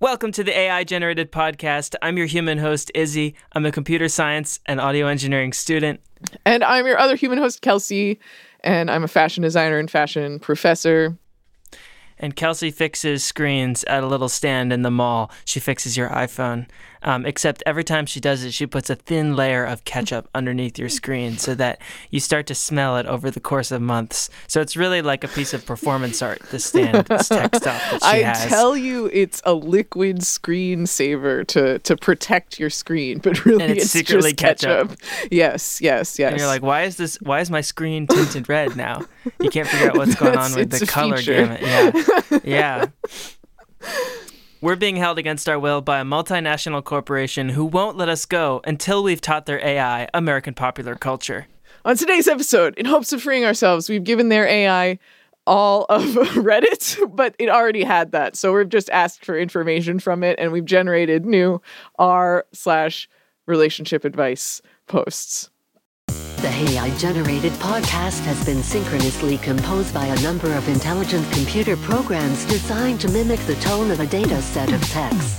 Welcome to the AI Generated Podcast. I'm your human host, Izzy. I'm a computer science and audio engineering student. And I'm your other human host, Kelsey, and I'm a fashion designer and fashion professor. And Kelsey fixes screens at a little stand in the mall. She fixes your iPhone. Um, except every time she does it, she puts a thin layer of ketchup underneath your screen so that you start to smell it over the course of months. So it's really like a piece of performance art, the stand, this tech stuff that she I has. tell you, it's a liquid screen saver to to protect your screen, but really And it's it's, secretly just ketchup. Yes, yes, yes. and you're like, why is this? Why is my screen tinted red now? You can't figure out what's going on with the color feature. gamut. Yeah, yeah. We're being held against our will by a multinational corporation who won't let us go until we've taught their AI American popular culture. On today's episode, in hopes of freeing ourselves, we've given their AI all of Reddit, but it already had that. So we've just asked for information from it and we've generated new r slash relationship advice posts. The AI generated podcast has been synchronously composed by a number of intelligent computer programs designed to mimic the tone of a data set of text.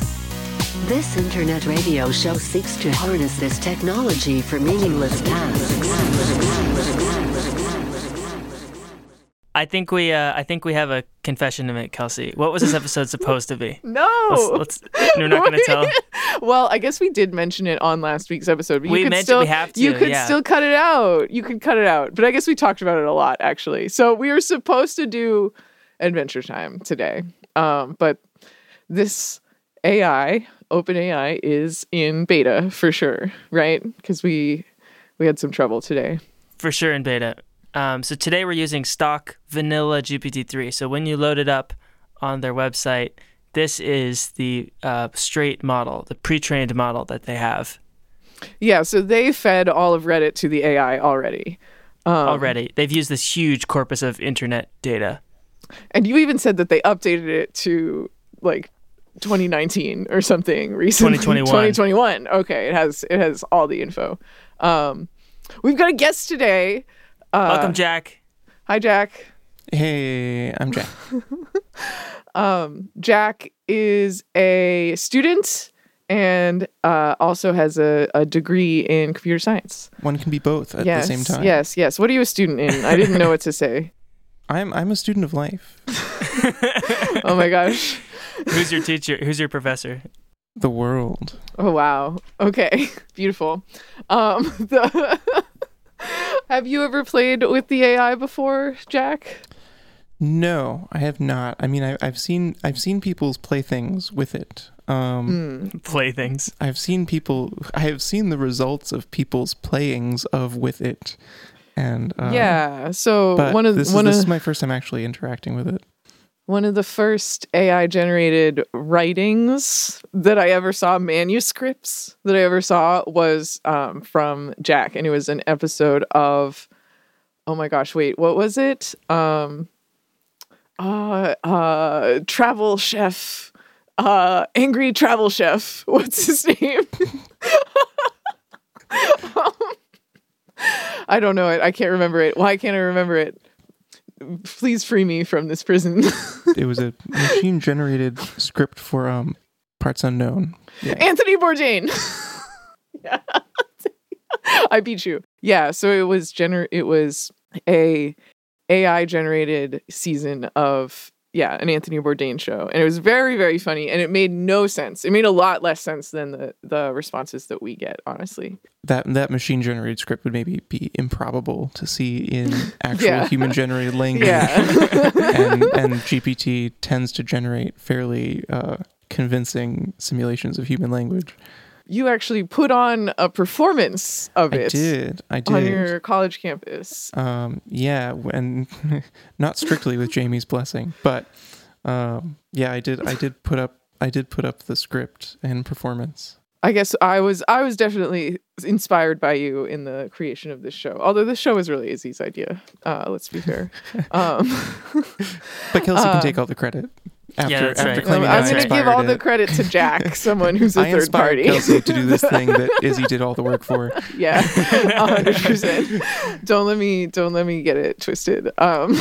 This internet radio show seeks to harness this technology for meaningless tasks. I think we, uh, I think we have a confession to make, Kelsey. What was this episode supposed to be? No. Let's, let's, we're not going to tell. well, I guess we did mention it on last week's episode. But you We could mentioned still, we have to. You could yeah. still cut it out. You could cut it out. But I guess we talked about it a lot, actually. So we were supposed to do Adventure Time today. Um, but this AI, OpenAI, is in beta for sure, right? Because we we had some trouble today. For sure in beta. Um, so today we're using stock vanilla GPT-3. So when you load it up on their website, this is the uh, straight model, the pre-trained model that they have Yeah, so they fed all of Reddit to the AI already. Um, already. They've used this huge corpus of internet data. And you even said that they updated it to like 2019 or something recently. 2021. 2021. Okay, it has it has all the info. Um, we've got a guest today. Uh, Welcome, Jack. Hi, Jack. Hey, I'm Jack. Um, Jack is a student and uh, also has a, a degree in computer science. One can be both at yes, the same time. yes, yes. What are you a student in? I didn't know what to say. I'm I'm a student of life. Oh my gosh. Who's your teacher? Who's your professor? The world. Oh wow. Okay. Beautiful. Um the Have you ever played with the AI before, Jack? No, I have not. I mean, I, I've seen I've seen people's playthings with it. Um, Hmm. Playthings. I've seen people. I have seen the results of people's playings of with it, and um, yeah. So one of this, is, one this is my first time actually interacting with it. One of the first AI generated writings that I ever saw, manuscripts that I ever saw was um, from Jack, and it was an episode of oh my gosh, wait, what was it? Um, uh, uh, travel chef, uh, angry travel chef. What's his name? I don't know it. I can't remember it. Why can't I remember it? Please free me from this prison. It was a machine generated script for um parts unknown. Yeah. Anthony Bourdain. yeah. I beat you. Yeah, so it was gener it was a AI generated season of yeah, an Anthony Bourdain show. And it was very, very funny. And it made no sense. It made a lot less sense than the the responses that we get, honestly. That that machine generated script would maybe be improbable to see in actual Yeah. human generated language. Yeah. and, and GPT tends to generate fairly uh, convincing simulations of human language. You actually put on a performance of it. I did. I did. on your college campus. Um, yeah, and not strictly with Jamie's blessing, but um, yeah, I did. I did put up. I did put up the script and performance. I guess I was I was definitely inspired by you in the creation of this show. Although this show was really Izzy's idea. Uh, let's be fair. um, But Kelsey Uh, can take all the credit. After Yeah, after right. Claiming I'm going to give inspired all the credit to Jack, someone who's a I third party. Kelsey to do this thing that Izzy did all the work for. yeah, hundred percent. Don't let me don't let me get it twisted. Um,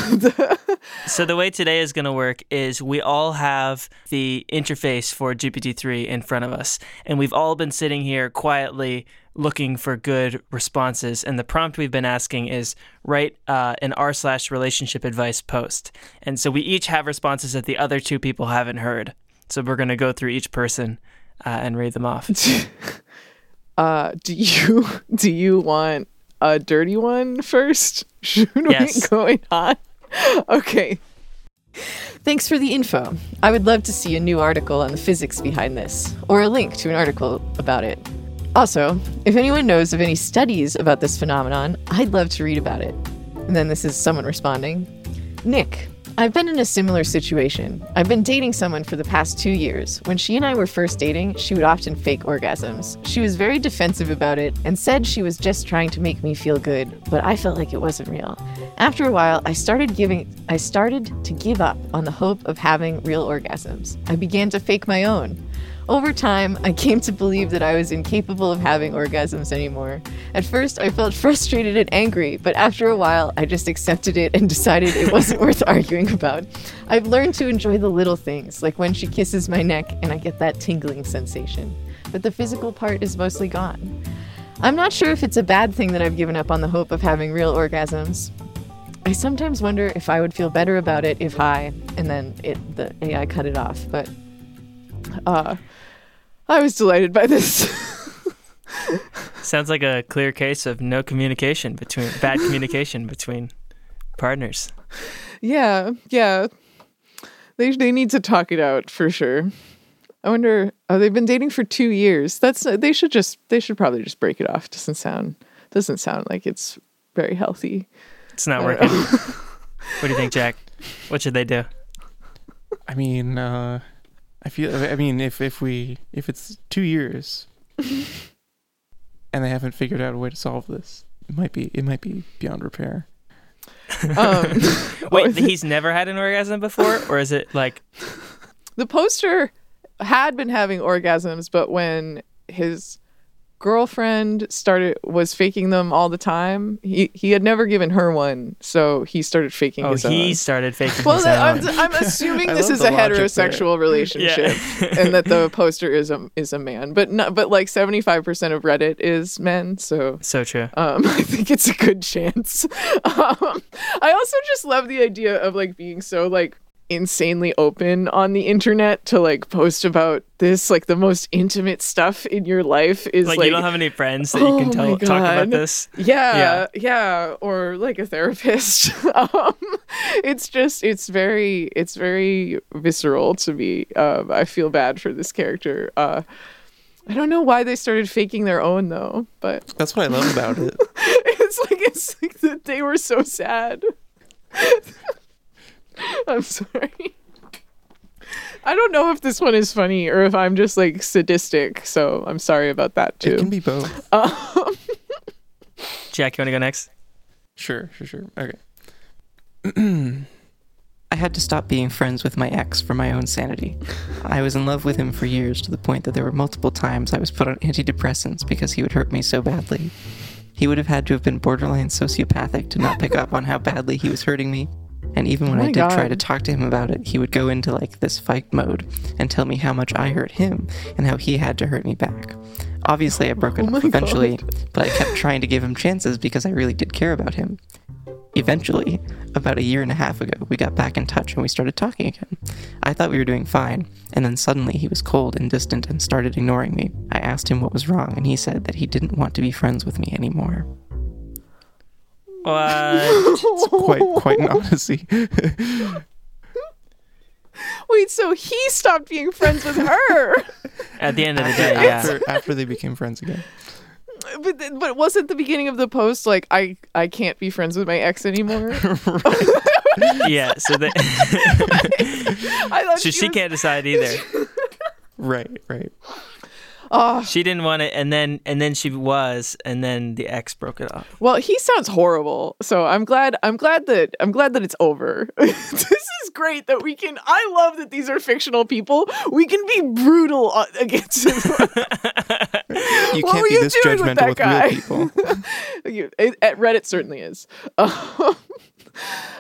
So the way today is going to work is we all have the interface for GPT-3 in front of us, and we've all been sitting here quietly looking for good responses. And the prompt we've been asking is write uh, an r slash relationship advice post. And so we each have responses that the other two people haven't heard. So we're going to go through each person uh, and read them off. uh, do you do you want a dirty one first? Should Yes. we going on? Okay. Thanks for the info. I would love to see a new article on the physics behind this, or a link to an article about it. Also, if anyone knows of any studies about this phenomenon, I'd love to read about it. And then this is someone responding Nick, I've been in a similar situation. I've been dating someone for the past two years. When she and I were first dating, she would often fake orgasms. She was very defensive about it and said she was just trying to make me feel good, but I felt like it wasn't real. After a while, I started giving I started to give up on the hope of having real orgasms. I began to fake my own. Over time, I came to believe that I was incapable of having orgasms anymore. At first, I felt frustrated and angry, but after a while, I just accepted it and decided it wasn't worth arguing about. I've learned to enjoy the little things, like when she kisses my neck and I get that tingling sensation. But the physical part is mostly gone. I'm not sure if it's a bad thing that I've given up on the hope of having real orgasms. I sometimes wonder if I would feel better about it if I, and then it, the AI cut it off, but Uh, I was delighted by this. Sounds like a clear case of no communication between bad communication between partners. yeah, yeah. They they need to talk it out for sure. I wonder. Oh, they've been dating for two years. That's they should just they should probably just break it off. Doesn't sound doesn't sound like it's very healthy. It's not working. What do you think, Jack? What should they do? I mean, uh, I feel. I mean, if if we if it's two years, and they haven't figured out a way to solve this, it might be it might be beyond repair. Um, Wait, he's never had an orgasm before, or is it like the poster had been having orgasms, but when his girlfriend started was faking them all the time, he he had never given her one, so he started faking oh he own. started faking Well, his own? I'm, I'm assuming this is a heterosexual relationship, and that the poster is a is a man, but not, but like 75 percent of Reddit is men, so so true. um, I think it's a good chance. Um, I also just love the idea of like being so like insanely open on the internet to like post about this like the most intimate stuff in your life is Like, like, you don't have any friends that you Oh can tell, talk about God. this. yeah, yeah, or like a therapist. um, it's just it's very it's very visceral to me. Um, I feel bad for this character. Uh, I don't know why they started faking their own though, but That's what I love about it. it's like it's like that they were so sad. I'm sorry. I don't know if this one is funny or if I'm just like sadistic, so I'm sorry about that too. It can be both. Um, Jack, you want to go next? Sure, sure, sure. Okay. I had to stop being friends with my ex for my own sanity. I was in love with him for years to the point that there were multiple times I was put on antidepressants because he would hurt me so badly. He would have had to have been borderline sociopathic to not pick up on how badly he was hurting me. And even when Oh I did try to talk to him about it, he would go into like this fight mode and tell me how much I hurt him and how he had to hurt me back. Obviously, I broke it Oh off eventually, God. but I kept trying to give him chances because I really did care about him. Eventually, about a year and a half ago, we got back in touch and we started talking again. I thought we were doing fine, and then suddenly he was cold and distant and started ignoring me. I asked him what was wrong, and he said that he didn't want to be friends with me anymore. What? Quite quite an odyssey. Wait, so he stopped being friends with her, At the end of the day, yeah. after after they became friends again. but but wasn't the beginning of the post like I I can't be friends with my ex anymore? yeah. So they, I thought so she was- can't decide either. Right, right. Oh, She didn't want it, and then and then she was, and then the ex broke it off. well, he sounds horrible. So I'm glad. I'm glad that I'm glad that it's over. this is great that we can. I love that these are fictional people. We can be brutal uh, against him. You What can't be you this doing with judgmental that with, guy? real people. At Reddit certainly is. Um,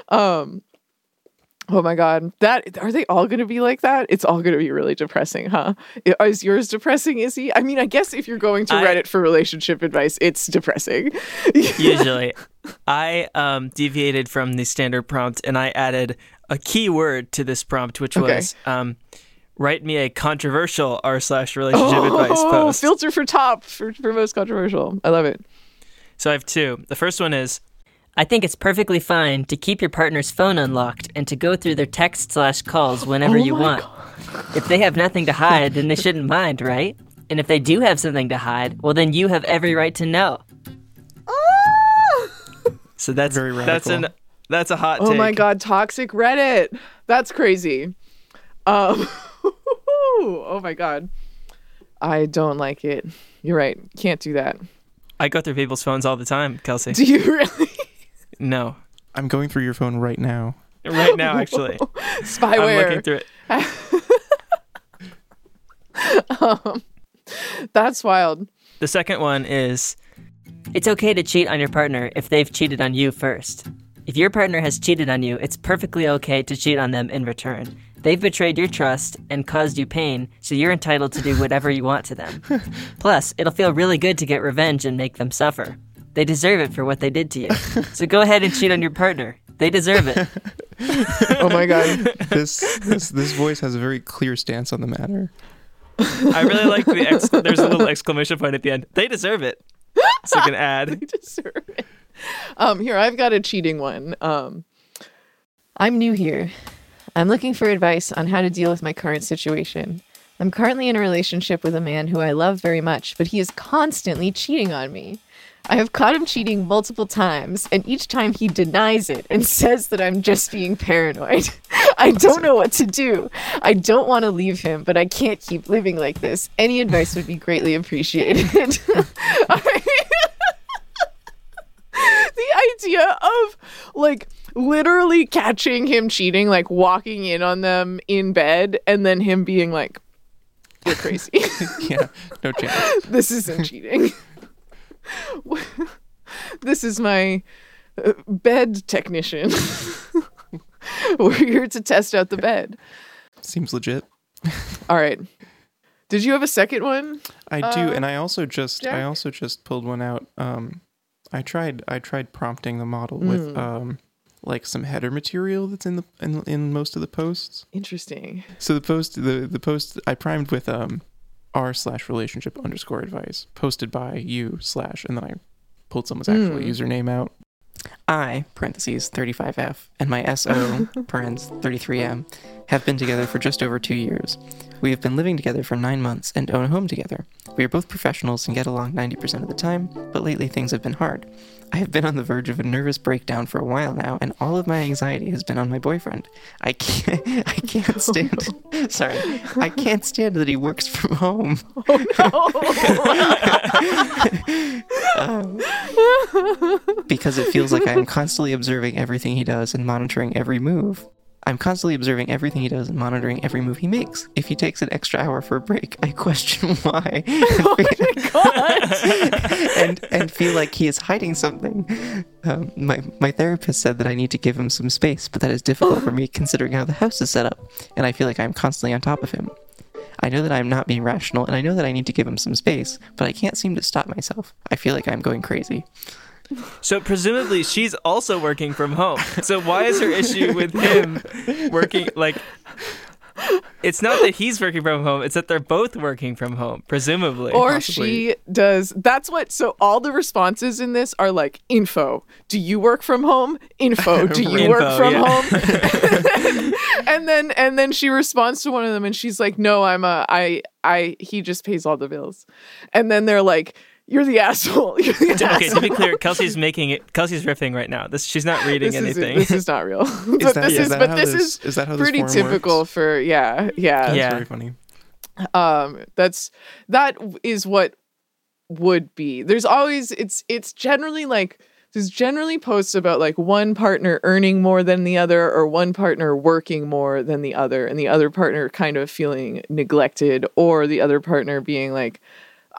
um, oh my god, that are they all going to be like that? It's all going to be really depressing, huh? Is yours depressing, Izzy? I mean, I guess if you're going to I- Reddit for relationship advice, it's depressing. Usually, I um, deviated from the standard prompt, and I added a keyword to this prompt, which Okay. was um, write me a controversial r slash relationship advice post. Oh, filter for top for, for most controversial. I love it. so I have two. The first one is I think it's perfectly fine to keep your partner's phone unlocked and to go through their text slash calls whenever Oh you my want. If they have nothing to hide, then they shouldn't mind, right? And if they do have something to hide, well, then you have every right to know. so that's Very that's an radical. that's a hot Oh take. my god, toxic Reddit. That's crazy. Um Oh my god. I don't like it. You're right. Can't do that. I go through people's phones all the time, Kelsey. Do you really? No, I'm going through your phone right now. right now actually, Spyware. I'm looking through it. Um, that's wild. The second one is It's okay to cheat on your partner if they've cheated on you first. If your partner has cheated on you, it's perfectly okay to cheat on them in return. They've betrayed your trust and caused you pain, so you're entitled to do whatever you want to them. Plus, it'll feel really good to get revenge and make them suffer. They deserve it for what they did to you. So go ahead and cheat on your partner. They deserve it. Oh my god. This this this voice has a very clear stance on the matter. I really like the ex- there's a little exclamation point at the end. They deserve it. It's like an ad. they deserve it. Um, here I've got a cheating one. Um, I'm new here. I'm looking for advice on how to deal with my current situation. I'm currently in a relationship with a man who I love very much, but he is constantly cheating on me. I have caught him cheating multiple times, and each time he denies it and says that I'm just being paranoid. I don't know what to do. I don't want to leave him, but I can't keep living like this. Any advice would be greatly appreciated. the idea of like literally catching him cheating, like walking in on them in bed, and then him being like, "You're crazy. Yeah, no chance. this isn't cheating. this is my uh, bed technician. We're here to test out the bed." Seems legit. All right. Did you have a second one? I do, Uh, and I also just I also just pulled one out. Um, I tried I tried prompting the model with Hmm. um, like some header material that's in the in, in most of the posts. Interesting. So the post the the post I primed with um r slash relationship underscore advice posted by you slash and then I pulled someone's actual Mm. username out. I, parentheses 35F, and my SO, parens 33M, have been together for just over two years. We have been living together for nine months and own a home together. We are both professionals and get along 90% of the time, but lately things have been hard. I have been on the verge of a nervous breakdown for a while now, and all of my anxiety has been on my boyfriend. I can't, I can't stand, sorry, I can't stand that he works from home. Oh, um, because it feels like I'm constantly observing everything he does and monitoring every move. I'm constantly observing everything he does and monitoring every move he makes. If he takes an extra hour for a break, I question why. and and feel like he is hiding something. Um, my my therapist said that I need to give him some space, but that is difficult for me considering how the house is set up, and I feel like I'm constantly on top of him. I know that I'm not being rational, and I know that I need to give him some space, but I can't seem to stop myself. I feel like I'm going crazy. So presumably she's also working from home. So why is her issue with him working like it's not that he's working from home, it's that they're both working from home, presumably. or possibly. she does that's what so all the responses in this are like info do you work from home info do you Info, work from yeah. home and then and then she responds to one of them and she's like no i'm a i i he just pays all the bills and then they're like you're the asshole you're the okay, to be clear, Kelsey's making it Kelsey's riffing right now. This she's not reading this is, anything. this is not real but that- this is is that but how this this- is is that how pretty forum typical works? for yeah yeah Yeah. Very funny. Um, that's that is what would be. There's always it's it's generally like there's generally posts about like one partner earning more than the other or one partner working more than the other and the other partner kind of feeling neglected or the other partner being like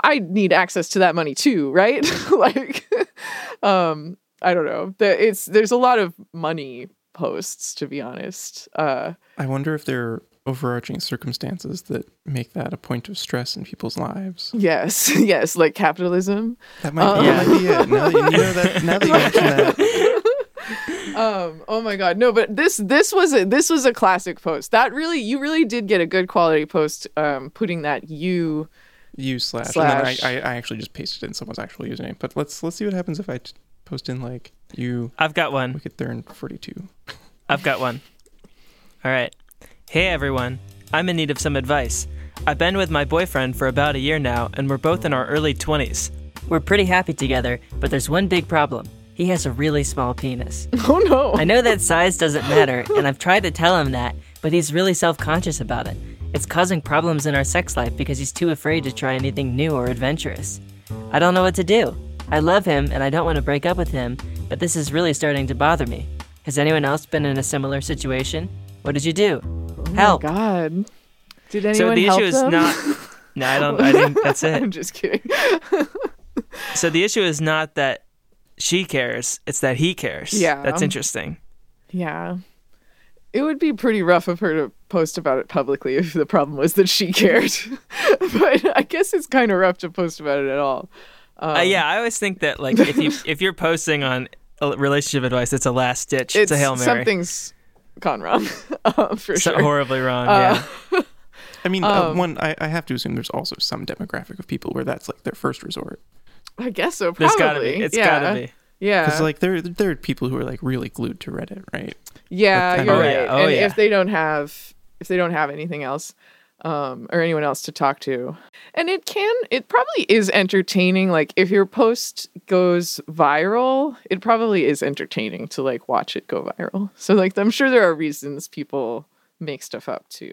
I need access to that money too, right? like um I don't know. It's there's a lot of money posts to be honest. Uh I wonder if there are overarching circumstances that make that a point of stress in people's lives. yes, yes, like capitalism. That might, Uh, that might be it. Now that you, you know that, now that you mention that, um oh my god no but this this was a this was a classic post that really you really did get a good quality post um putting that you you slash, Slash. and then I, I, I actually just pasted in someone's actual username. But let's let's see what happens if I t- post in like you I've got one. wicked thorn forty two. I've got one. All right. Hey everyone. I'm in need of some advice. I've been with my boyfriend for about a year now, and we're both in our early 20s. We're pretty happy together, but there's one big problem. He has a really small penis. oh no I know that size doesn't matter, and I've tried to tell him that, but he's really self conscious about it. It's causing problems in our sex life because he's too afraid to try anything new or adventurous. I don't know what to do. I love him and I don't want to break up with him, but this is really starting to bother me. Has anyone else been in a similar situation? What did you do? Oh help! Oh god did anyone so the help issue is them? not. No, I don't. I think that's it. i'm just kidding So the issue is not that she cares; it's that he cares. Yeah. that's interesting. yeah it would be pretty rough of her to post about it publicly if the problem was that she cared but i guess it's kind of rough to post about it at all uh, yeah, I always think that like if you if you're posting on relationship advice, it's a last ditch. It's, a hail mary. something's gone wrong um, for So sure horribly wrong. Uh, yeah. I mean, uh, Um, one I, I have to assume there's also some demographic of people where that's like their first resort. i guess so There's probably gotta be. It's yeah. gotta be. yeah Because like there there are people who are like really glued to Reddit, right? Yeah, you're Oh, right. Oh, and yeah. if they don't have if they don't have anything else um or anyone else to talk to. And it can it probably is entertaining like if your post goes viral, it probably is entertaining to like watch it go viral. So like I'm sure there are reasons people make stuff up too.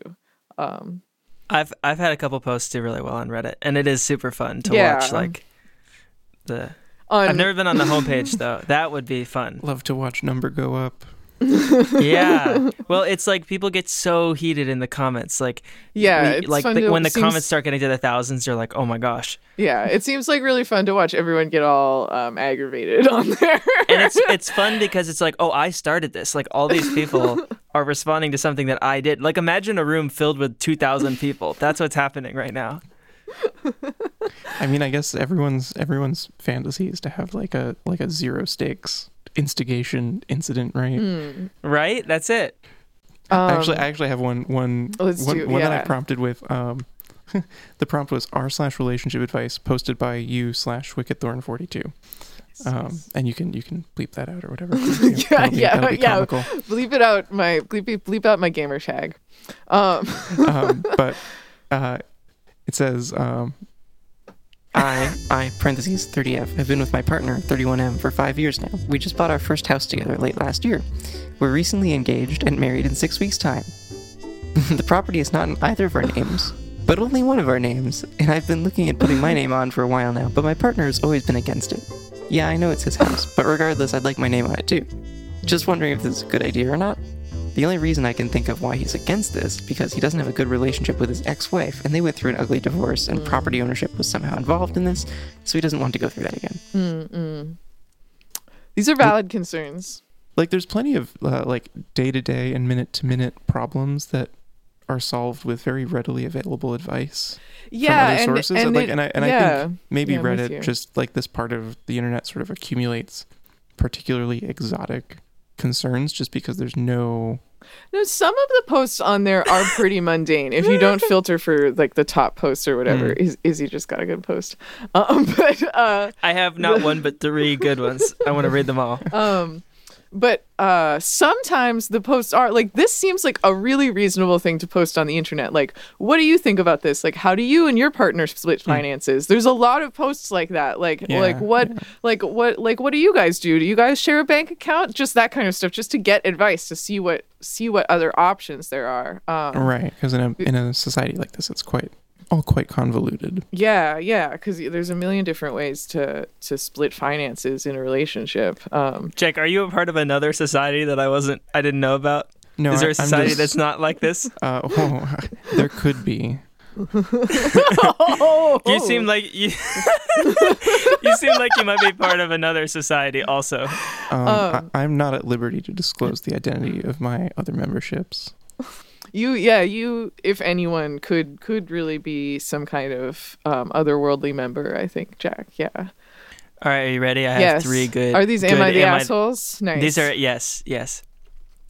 Um I've I've had a couple posts do really well on Reddit, and it is super fun to Yeah. watch. Like the on I've never been on the homepage though. That would be fun. Love to watch number go up. Yeah. Well, it's like people get so heated in the comments. Like Yeah, we- it's like fun the, to- when the seems- comments start getting to the thousands, you're like, oh my gosh. Yeah, it seems like really fun to watch everyone get all um aggravated on there. And it's it's fun because it's like, oh, I started this. Like all these people are responding to something that I did. Like imagine a room filled with two thousand people. That's what's happening right now. I mean, I guess everyone's everyone's fantasy is to have like a like a zero stakes instigation incident, right? Hmm. Right? That's it. actually, Um, I actually have one one Let's one, do- one that I prompted with. Um, the prompt was r slash relationship advice posted by you slash wickedthorn forty two. Um, and you can you can bleep that out or whatever. Yeah, That'll be- yeah, that'll be yeah. comical. bleep it out my bleep bleep out my gamer tag. Um um, but uh, it says um, I, I, parentheses, 30F, have been with my partner, 31M, for five years now. We just bought our first house together late last year. We're recently engaged and married in six weeks' time. the property is not in either of our names, but only one of our names, and I've been looking at putting my name on for a while now, but my partner has always been against it. Yeah, I know it's his house, but regardless, I'd like my name on it too. Just wondering if this is a good idea or not. The only reason I can think of why he's against this because he doesn't have a good relationship with his ex-wife, and they went through an ugly divorce, and property ownership was somehow involved in this, so he doesn't want to go through that again. these are valid concerns. like there's plenty of uh, like day to day and minute to minute problems that are solved with very readily available advice Yeah, from other and, sources. and like, it- and I and I think maybe Yeah, I'm with you. Reddit just like this part of the internet sort of accumulates particularly exotic concerns just because there's no No, some of the posts on there are pretty mundane. If you don't filter for like the top posts or whatever, is Izzy just got a good post. Um, but uh, I have not one but three good ones. I want to read them all. um, but uh, sometimes the posts are like this seems like a really reasonable thing to post on the internet. Like, what do you think about this? Like, how do you and your partner split finances? There's a lot of posts like that. Like, Yeah, like what, like what, like what do you guys do? Do you guys share a bank account? Just that kind of stuff, just to get advice to see what see what other options there are. Um, right because in a in a society like this it's quite all quite convoluted. Yeah, yeah, because there's a million different ways to to split finances in a relationship. Um, Jake, are you a part of another society that I wasn't, I didn't know about? No, Is there I- a I'm society just- that's not like this? Uh, oh, there could be. You seem like you. you seem like you might be part of another society also. Um, Um, I, I'm not at liberty to disclose the identity of my other memberships. You, yeah, you, if anyone, could could really be some kind of um, otherworldly member. I think, Jack. Yeah. All right, are you ready? I have yes. three good. Are these good am I the Am I- assholes? Nice. These are yes, yes.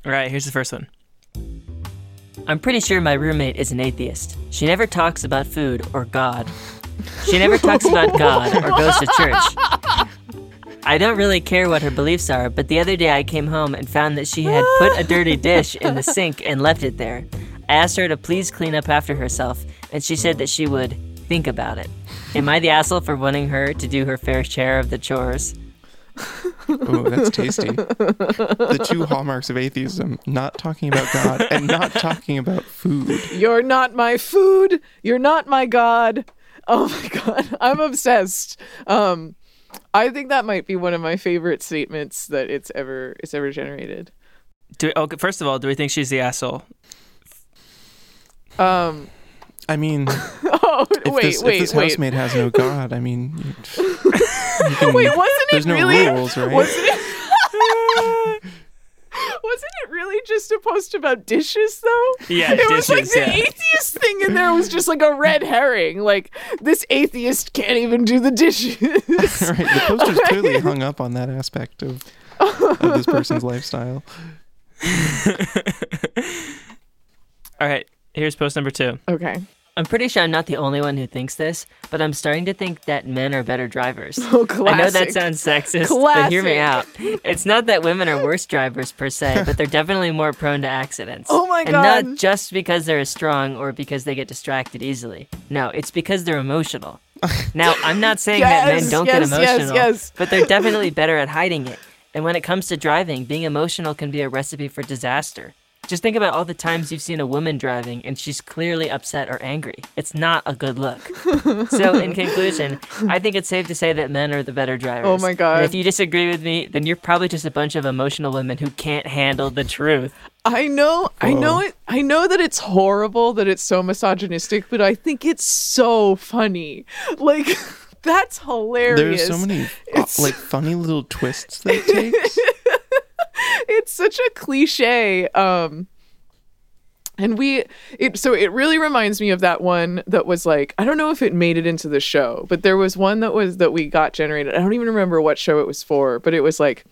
All right, here's the first one. I'm pretty sure my roommate is an atheist. She never talks about food or God. She never talks about God or goes to church. I don't really care what her beliefs are, but the other day I came home and found that she had put a dirty dish in the sink and left it there. I asked her to please clean up after herself, and she said that she would think about it. Am I the asshole for wanting her to do her fair share of the chores? Oh, that's tasty. the two hallmarks of atheism: not talking about God and not talking about food. You're not my food. You're not my god. Oh my god, I'm obsessed. Um, I think that might be one of my favorite statements that it's ever it's ever generated. Do okay, first of all, do we think she's the asshole? Um, I mean, oh if wait, this, wait, if this wait, housemaid has no God, I mean, you, you can, wait. Wasn't there's it no really? rules, right? Wasn't it? Wasn't it really just a post about dishes though? Yeah, it was like the yeah. atheist thing in there was just like a red herring. Like this atheist can't even do the dishes. right. The poster's clearly hung up on that aspect of, of this person's lifestyle. All right, here's post number two. okay. I'm pretty sure I'm not the only one who thinks this, but I'm starting to think that men are better drivers. Oh, classic. I know that sounds sexist, but hear me out. It's not that women are worse drivers per se, but they're definitely more prone to accidents. Oh my god. and not just because they're strong or because they get distracted easily. No, it's because they're emotional. Now, I'm not saying that men don't yes, get yes, emotional, yes. but they're definitely better at hiding it. And when it comes to driving, being emotional can be a recipe for disaster. Just think about all the times you've seen a woman driving and she's clearly upset or angry. It's not a good look. so, in conclusion, I think it's safe to say that men are the better drivers. Oh my God. And if you disagree with me, then you're probably just a bunch of emotional women who can't handle the truth. I know, I know it. I know that it's horrible that it's so misogynistic, but I think it's so funny. Like that's hilarious. There's so many uh, like funny little twists that it takes. It's such a cliche um and we it so it really reminds me of that one that was like i don't know if it made it into the show but there was one that was that we got generated. I don't even remember what show it was for but it was like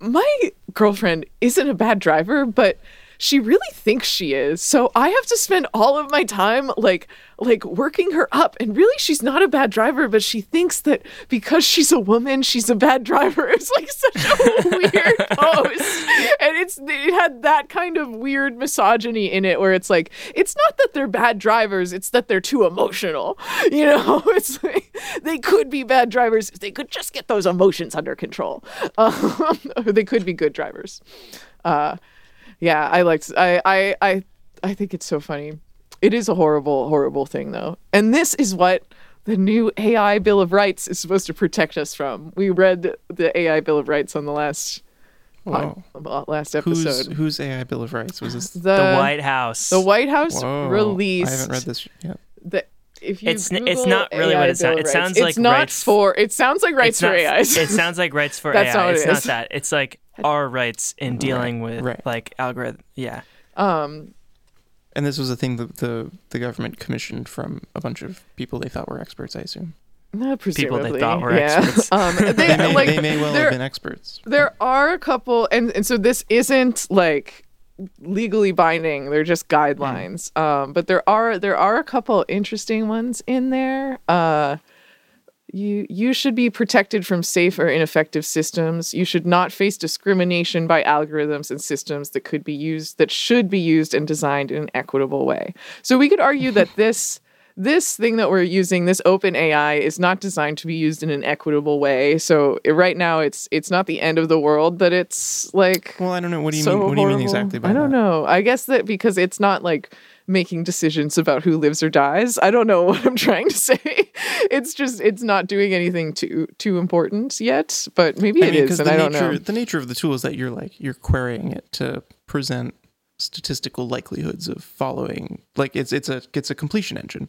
my girlfriend isn't a bad driver but she really thinks she is. So i have to spend all of my time like like working her up. And really she's not a bad driver but she thinks that because she's a woman she's a bad driver. It's like such a weird post. And it's it had that kind of weird misogyny in it where it's like it's not that they're bad drivers it's that they're too emotional. You know it's like they could be bad drivers if they could just get those emotions under control. Um, they could be good drivers. Uh yeah i liked I, I i i think it's so funny it is a horrible horrible thing though and this is what the new ai bill of rights is supposed to protect us from we read the ai bill of rights on the last Whoa. uh, last Who's episode whose AI Bill of Rights was this? the, The White House. the white house Whoa. released I haven't read this yet. the if you It's n- it's not really AI what it sounds- it Rights, sounds it's like not rights- for it sounds like rights it's not, for AIs. It sounds like rights for That's AI. not what it's it not that. It's like our rights in dealing with right. like algorithm. Yeah. um And this was a thing that the the government commissioned from a bunch of people they thought were experts. I assume uh, People they thought were yeah. experts. um, they, they, may, like, they, may, well there, have been experts. There are a couple, and, and so this isn't like legally binding. They're just guidelines. Um, but there are there are a couple interesting ones in there. Uh, you you should be protected from safe or ineffective systems. You should not face discrimination by algorithms and systems that could be used that should be used and designed in an equitable way. So we could argue that this this thing that we're using, this open AI, is not designed to be used in an equitable way. So it, right now, it's it's not the end of the world, but it's like Well, I don't know. What do you so mean? What do you mean exactly by I don't that? know. I guess that because it's not like making decisions about who lives or dies. I don't know what I'm trying to say. it's just it's not doing anything too too important yet, but maybe I it mean, is, 'cause and the I don't nature, know. The nature of the tool is that you're like you're querying it to present statistical likelihoods of following. Like it's it's a it's a completion engine.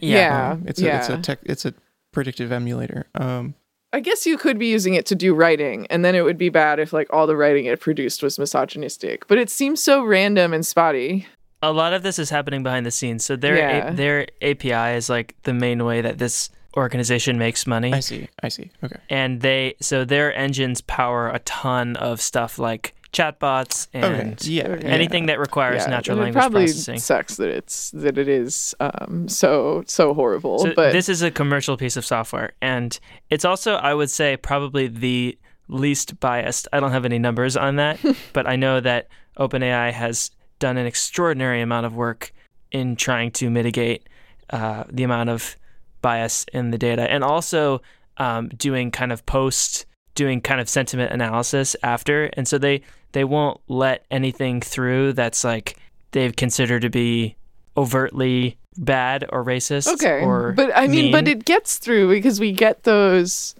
Yeah, Um, it's a yeah. it's a tech it's a predictive emulator. Um, I guess you could be using it to do writing, and then it would be bad if like all the writing it produced was misogynistic. But it seems so random and spotty. A lot of this is happening behind the scenes. So their Yeah. A- their API is like the main way that this organization makes money. I see. I see. Okay. and they so their engines power a ton of stuff like chatbots and Yeah. Okay. yeah. anything that requires Yeah, natural and language probably processing. sucks that it's that it is um, so so horrible. So but this is a commercial piece of software, and it's also, I would say, probably the least biased. I don't have any numbers on that, but I know that OpenAI has done an extraordinary amount of work in trying to mitigate uh, the amount of bias in the data, and also um, doing kind of post, doing kind of sentiment analysis after, and so they they won't let anything through that's like they've considered to be overtly bad or racist okay, or but I mean, but it gets through because we get those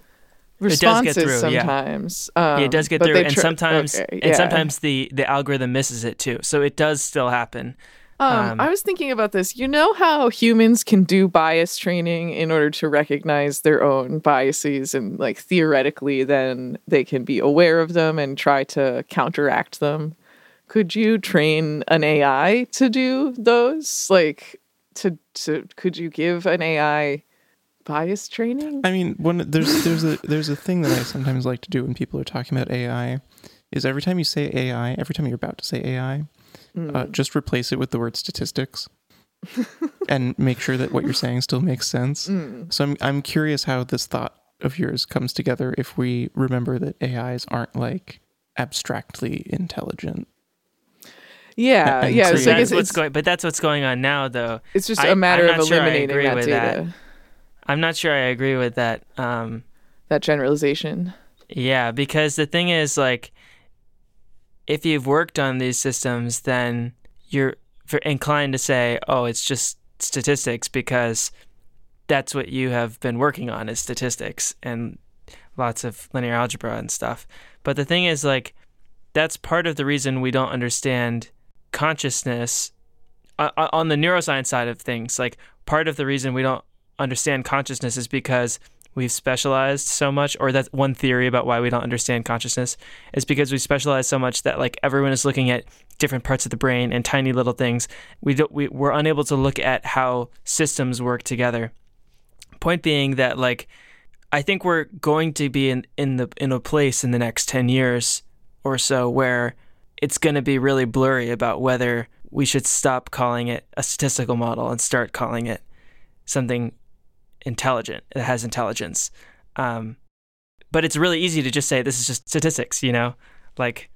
does get responses through, yeah. sometimes. Um, Yeah, it does get through, and tr- sometimes okay, and sometimes the the algorithm misses it too. So it does still happen. Um, Um, I was thinking about this. You know how humans can do bias training in order to recognize their own biases and like theoretically then they can be aware of them and try to counteract them. Could you train an AI to do those? Like to to could you give an AI bias training? I mean, one there's there's a there's a thing that I sometimes like to do when people are talking about AI, is every time you say AI, every time you're about to say AI, Hmm. uh, just replace it with the word statistics, and make sure that what you're saying still makes sense. Hmm. So I'm I'm curious how this thought of yours comes together if we remember that AIs aren't like abstractly intelligent. Yeah, and yeah. so So I that's guess what's going, but that's what's going on now, though. it's just I- a matter I'm of not sure I eliminating agree that with data, that. I'm not sure I agree with that. Um, that generalization. yeah, because the thing is, like, if you've worked on these systems, then you're inclined to say, "Oh, it's just statistics," because that's what you have been working on is statistics and lots of linear algebra and stuff. But the thing is, like, that's part of the reason we don't understand consciousness uh, uh, on the neuroscience side of things. Like, part of the reason we don't understand consciousness is because we've specialized so much, or that's one theory about why we don't understand consciousness is because we specialize so much that like everyone is looking at different parts of the brain and tiny little things. We don't, we, we're unable to look at how systems work together. Point being that like I think we're going to be in, in the in a place in the next ten years or so where it's going to be really blurry about whether we should stop calling it a statistical model and start calling it something intelligent that has intelligence. Um, but it's really easy to just say this is just statistics, you know, like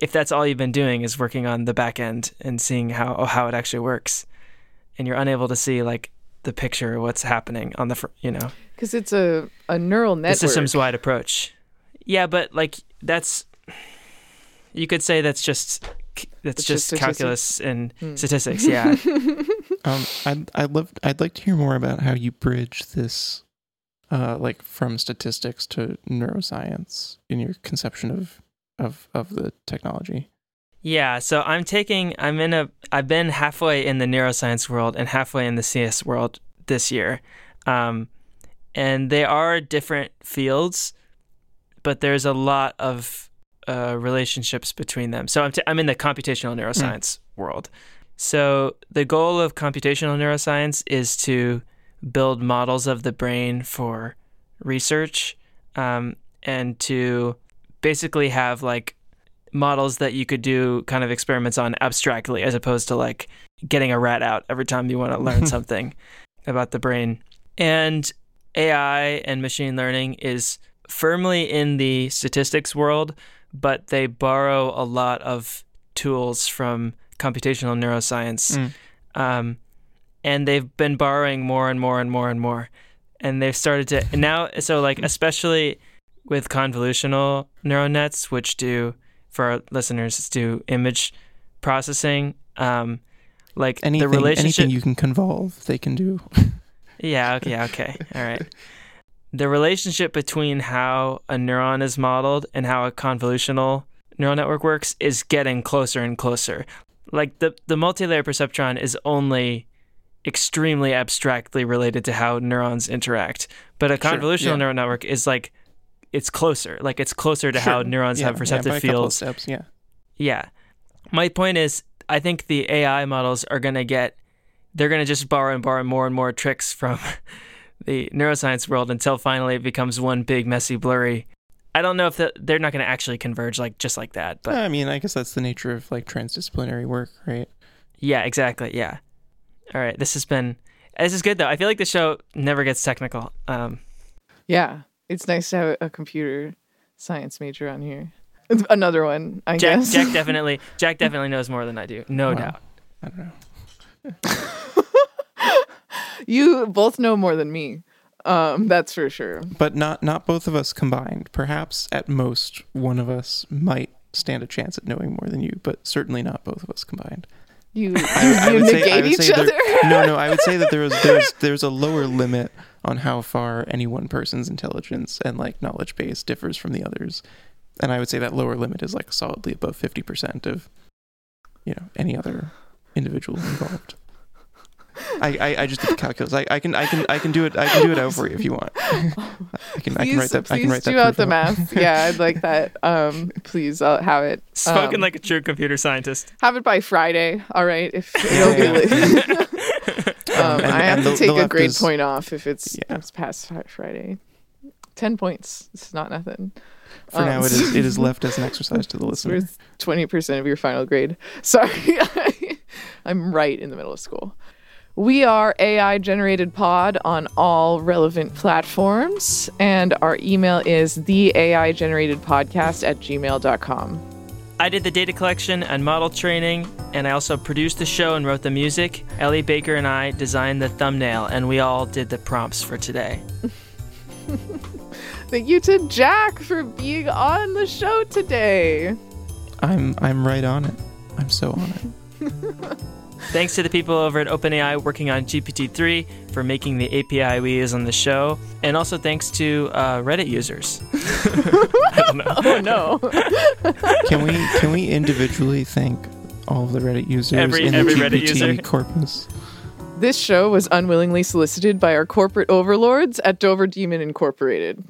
if that's all you've been doing is working on the back end and seeing how how it actually works, and you're unable to see like the picture of what's happening on the fr- you know Because it's a, a neural network. systems wide approach. Yeah, but like that's you could say that's just that's It's just, just calculus and Hmm. statistics. Yeah. Um, I'd I'd love I'd like to hear more about how you bridge this, uh, like from statistics to neuroscience in your conception of of of the technology. Yeah, so I'm taking I'm in a I've been halfway in the neuroscience world and halfway in the CS world this year. Um, and they are different fields, but there's a lot of uh, relationships between them. So I'm, t- I'm in the computational neuroscience world. So the goal of computational neuroscience is to build models of the brain for research um, and to basically have like models that you could do kind of experiments on abstractly as opposed to like getting a rat out every time you want to learn something about the brain. And AI and machine learning is firmly in the statistics world, but they borrow a lot of tools from computational neuroscience. Mm. Um, and they've been borrowing more and more and more and more. And they've started to now so like especially with convolutional neural nets, which do for our listeners do image processing. Um, like Anything, the relationship anything you can convolve, they can do. Yeah, okay, okay. All right. The relationship between how a neuron is modeled and how a convolutional neural network works is getting closer and closer. Like the the multi-layer perceptron is only extremely abstractly related to how neurons interact, but a Sure, convolutional yeah. neural network is like it's closer. Like it's closer to how neurons Yeah, have yeah, perceptive by a couple of fields. steps, yeah. Yeah. My point is, I think the AI models are going to get, they're going to just borrow and borrow more and more tricks from the neuroscience world until finally it becomes one big, messy, blurry. I don't know if the, they're not going to actually converge like just like that, but I mean, I guess that's the nature of like transdisciplinary work, right? yeah, exactly. Yeah. All right. This has been, this is good though. I feel like the show never gets technical. Um, Yeah, it's nice to have a computer science major on here. It's Another one, I Jack, guess. Jack definitely, Jack definitely knows more than I do. No Wow. doubt. I don't know. you both know more than me. Um, that's for sure. But not not both of us combined. Perhaps at most one of us might stand a chance at knowing more than you, but certainly not both of us combined. You, I- I you would say- I negate would each say there- other. no, no, I would say that there is there's there's a lower limit on how far any one person's intelligence and like knowledge base differs from the others. And I would say that lower limit is like solidly above fifty percent of you know, any other individual involved. I, I, I just did the calculus. I, I can I can I can do it I can do it out for you if you want. I can I can write that I can write do that out the math. Yeah, I'd like that. Um, please, I'll have it. Spoken um, like a true computer scientist. have it by Friday. All right, if it'll be yeah. late. um, And- I have to the- take the a grade is- point off if it's, Yeah. it's past Friday. Ten points. It's not nothing. For now Um, it is it is left as an exercise to the It's listener. twenty percent of your final grade. Sorry, I'm right in the middle of school. We are AI generated pod on all relevant platforms, and our email is the AI generated podcast at gmail.com. I did the data collection and model training, and I also produced the show and wrote the music. Ellie Baker and I designed the thumbnail, and we all did the prompts for today. Thank you to Jack for being on the show today. I'm I'm right on it. I'm so on it. Thanks to the people over at OpenAI working on GPT-3 for making the API we use on the show, and also thanks to uh, Reddit users. Don't know. Oh no. Can we can we individually thank all of the Reddit users Every- in every the Reddit GPT user? corpus? this show was unwillingly solicited by our corporate overlords at Dover Demon Incorporated.